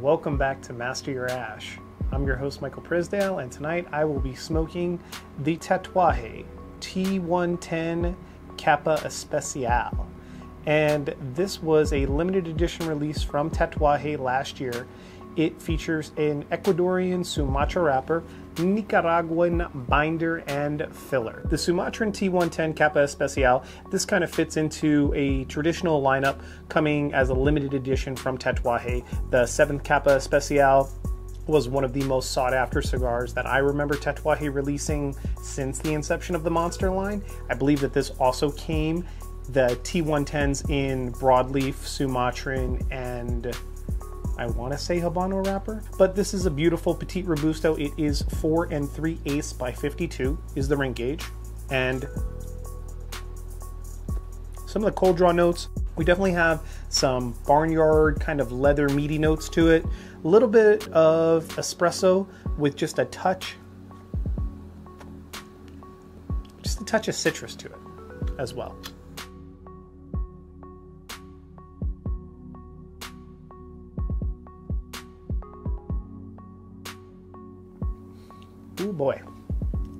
Welcome back to Master Your Ash. I'm your host, Michael Prisdale, and tonight I will be smoking the Tatuaje T110 Capa Especial. And this was a limited edition release from Tatuaje last year. It features an Ecuadorian Sumatra wrapper, Nicaraguan binder, and filler. The Sumatran T110 Capa Especial, this kind of fits into a traditional lineup coming as a limited edition from Tatuaje. The 7th Capa Especial was one of the most sought after cigars that I remember Tatuaje releasing since the inception of the Monster line. I believe that this also came the T110s in broadleaf, Sumatran, and I want to say Habano wrapper, but this is a beautiful Petite Robusto. It is 4 and 3 eighths by 52 is the ring gauge. And some of the cold draw notes, we definitely have some barnyard kind of leather meaty notes to it. A little bit of espresso with just a touch, just a touch of citrus to it as well. Ooh boy.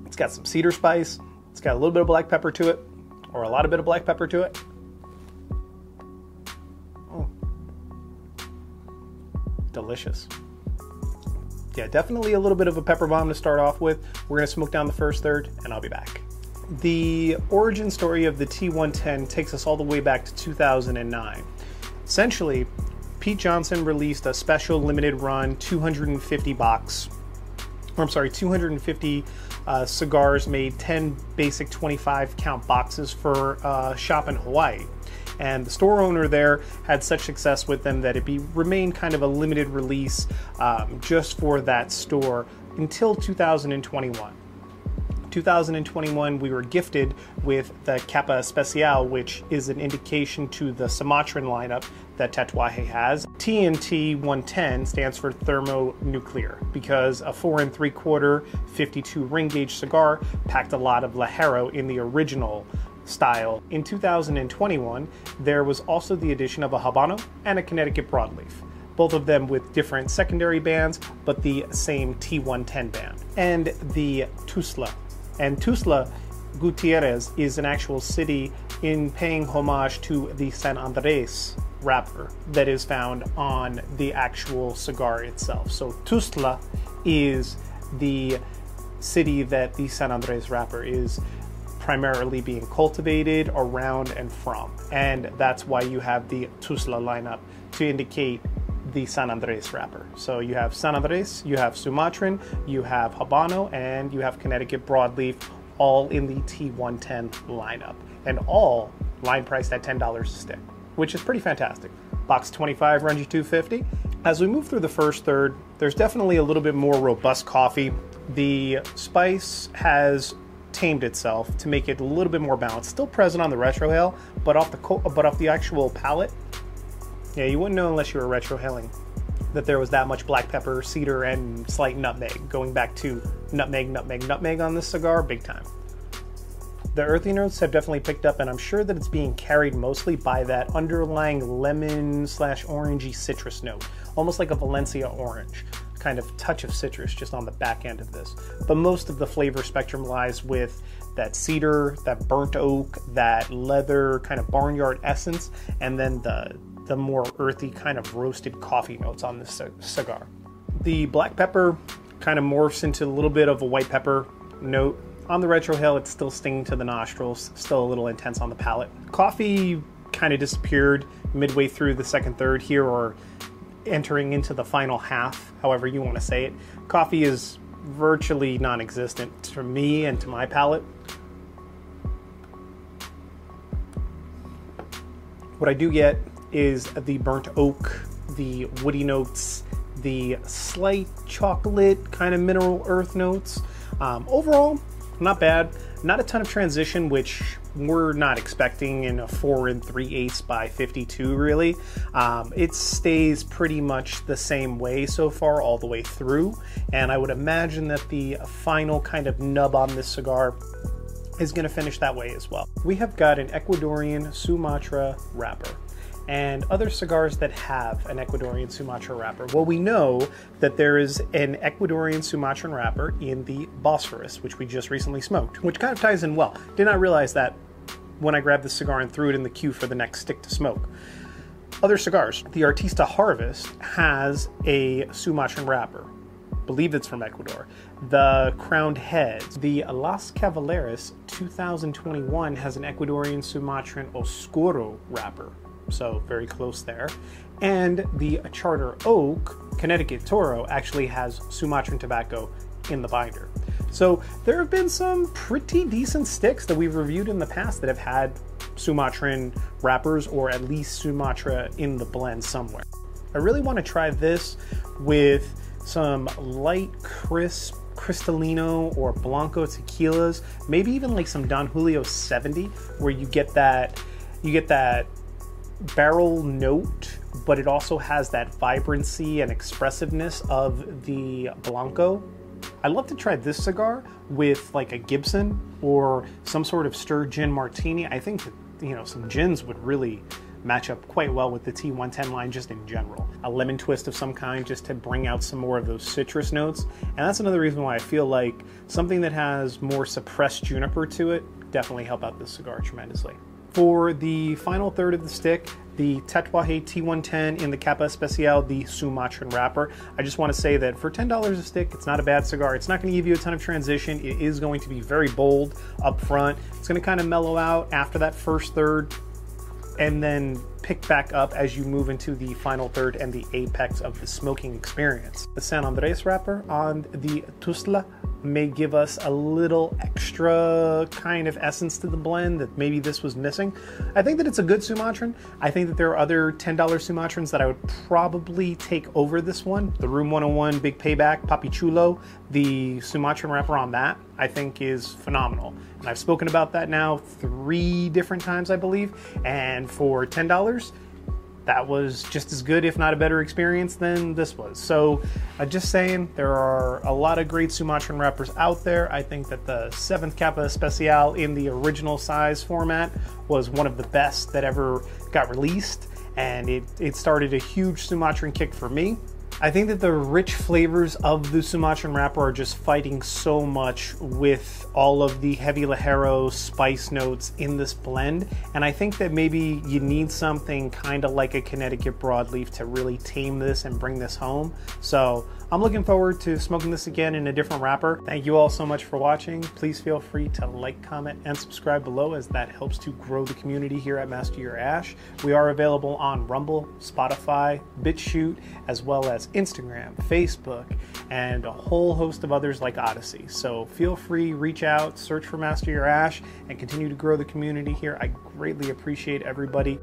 It's got some cedar spice. It's got a little bit of black pepper to it, or a lot of bit of black pepper to it. Oh. Delicious. Yeah, definitely a little bit of a pepper bomb to start off with. We're gonna smoke down the first third, and I'll be back. The origin story of the T110 takes us all the way back to 2009. Essentially, Pete Johnson released a special limited run 250 box or I'm sorry, 250 uh, cigars made 10 basic 25 count boxes for uh, shop in Hawaii. And the store owner there had such success with them that it be remained kind of a limited release um, just for that store until 2021. 2021, we were gifted with the Capa Especial, which is an indication to the Sumatran lineup that Tatuaje has. TNT 110 stands for thermonuclear because a 4 and 3 quarter 52 ring gauge cigar packed a lot of Ligero in the original style. In 2021, there was also the addition of a Habano and a Connecticut broadleaf both of them with different secondary bands, but the same T110 band. And the Tuxtla. and Tuxtla Gutierrez is an actual city in paying homage to the San Andres wrapper that is found on the actual cigar itself. So Tuxtla is the city that the San Andres wrapper is primarily being cultivated around and from. And that's why you have the Tuxtla lineup to indicate the San Andres wrapper. So you have San Andres, you have Sumatran, you have Habano, and you have Connecticut broadleaf, all in the T110 lineup, and all line priced at $10 a stick, which is pretty fantastic. Box 25 runs you 250. As we move through the first third, there's definitely a little bit more robust coffee. The spice has tamed itself to make it a little bit more balanced. Still present on the retrohale, but off the co- but off the actual palate, yeah, you wouldn't know unless you were retrohaling that there was that much black pepper, cedar, and slight nutmeg, going back to nutmeg, nutmeg, nutmeg on this cigar, big time. The earthy notes have definitely picked up, and I'm sure that it's being carried mostly by that underlying lemon slash orangey citrus note, almost like a Valencia orange kind of touch of citrus just on the back end of this. But most of the flavor spectrum lies with that cedar, that burnt oak, that leather kind of barnyard essence, and then the the more earthy kind of roasted coffee notes on this cigar. The black pepper kind of morphs into a little bit of a white pepper note. On the retrohale, it's still stinging to the nostrils, still a little intense on the palate. Coffee kind of disappeared midway through the second third here, or entering into the final half, however you want to say it. Coffee is virtually non existent to me and to my palate. What I do get is the burnt oak, the woody notes, the slight chocolate kind of mineral earth notes. Um, overall, not bad. Not a ton of transition, which we're not expecting in a 4 and 3 eighths by 52, really. Um, it stays pretty much the same way so far, all the way through. And I would imagine that the final kind of nub on this cigar is going to finish that way as well. We have got an Ecuadorian Sumatra wrapper and other cigars that have an Ecuadorian Sumatra wrapper? Well, we know that there is an Ecuadorian Sumatran wrapper in the Bosphorus, which we just recently smoked, which kind of ties in well. Did not realize that when I grabbed the cigar and threw it in the queue for the next stick to smoke. Other cigars. The Artista Harvest has a Sumatran wrapper. Believe it's from Ecuador. The Crowned Heads. The Las Calaveras 2021 has an Ecuadorian Sumatran Oscuro wrapper. So very close there. And the Charter Oak Connecticut Toro actually has Sumatran tobacco in the binder. So there have been some pretty decent sticks that we've reviewed in the past that have had Sumatran wrappers or at least Sumatra in the blend somewhere. I really want to try this with some light, crisp Cristalino or Blanco tequilas, maybe even like some Don Julio 70, where you get that you get that barrel note, but it also has that vibrancy and expressiveness of the Blanco. I'd love to try this cigar with like a Gibson or some sort of stirred gin martini. I think that, you know some gins would really match up quite well with the T110 line just in general. A lemon twist of some kind just to bring out some more of those citrus notes. And that's another reason why I feel like something that has more suppressed juniper to it definitely help out this cigar tremendously. For the final third of the stick, the Tatuaje T110 in the Capa Especial, the Sumatran wrapper. I just want to say that for $10 a stick, it's not a bad cigar. It's not going to give you a ton of transition. It is going to be very bold up front. It's going to kind of mellow out after that first third and then pick back up as you move into the final third and the apex of the smoking experience. The San Andres wrapper on the Tuxtla may give us a little extra kind of essence to the blend that maybe this was missing. I think that it's a good Sumatran. I think that there are other $10 Sumatrans that I would probably take over this one. The Room 101 Big Payback, Papi Chulo, the Sumatran wrapper on that, I think is phenomenal. And I've spoken about that now three different times, I believe. And for $10, that was just as good, if not a better experience than this was. So, uh, just saying, there are a lot of great Sumatran wrappers out there. I think that the 7th Capa Especial in the original size format was one of the best that ever got released, and it, it started a huge Sumatran kick for me. I think that the rich flavors of the Sumatran wrapper are just fighting so much with all of the heavy Ligero spice notes in this blend. And I think that maybe you need something kind of like a Connecticut broadleaf to really tame this and bring this home. So I'm looking forward to smoking this again in a different wrapper. Thank you all so much for watching. Please feel free to like, comment, and subscribe below as that helps to grow the community here at Master Your Ash. We are available on Rumble, Spotify, BitChute, as well as Instagram, Facebook, and a whole host of others like Odysee. So feel free, reach out, search for Master Your Ash, and continue to grow the community here. I greatly appreciate everybody.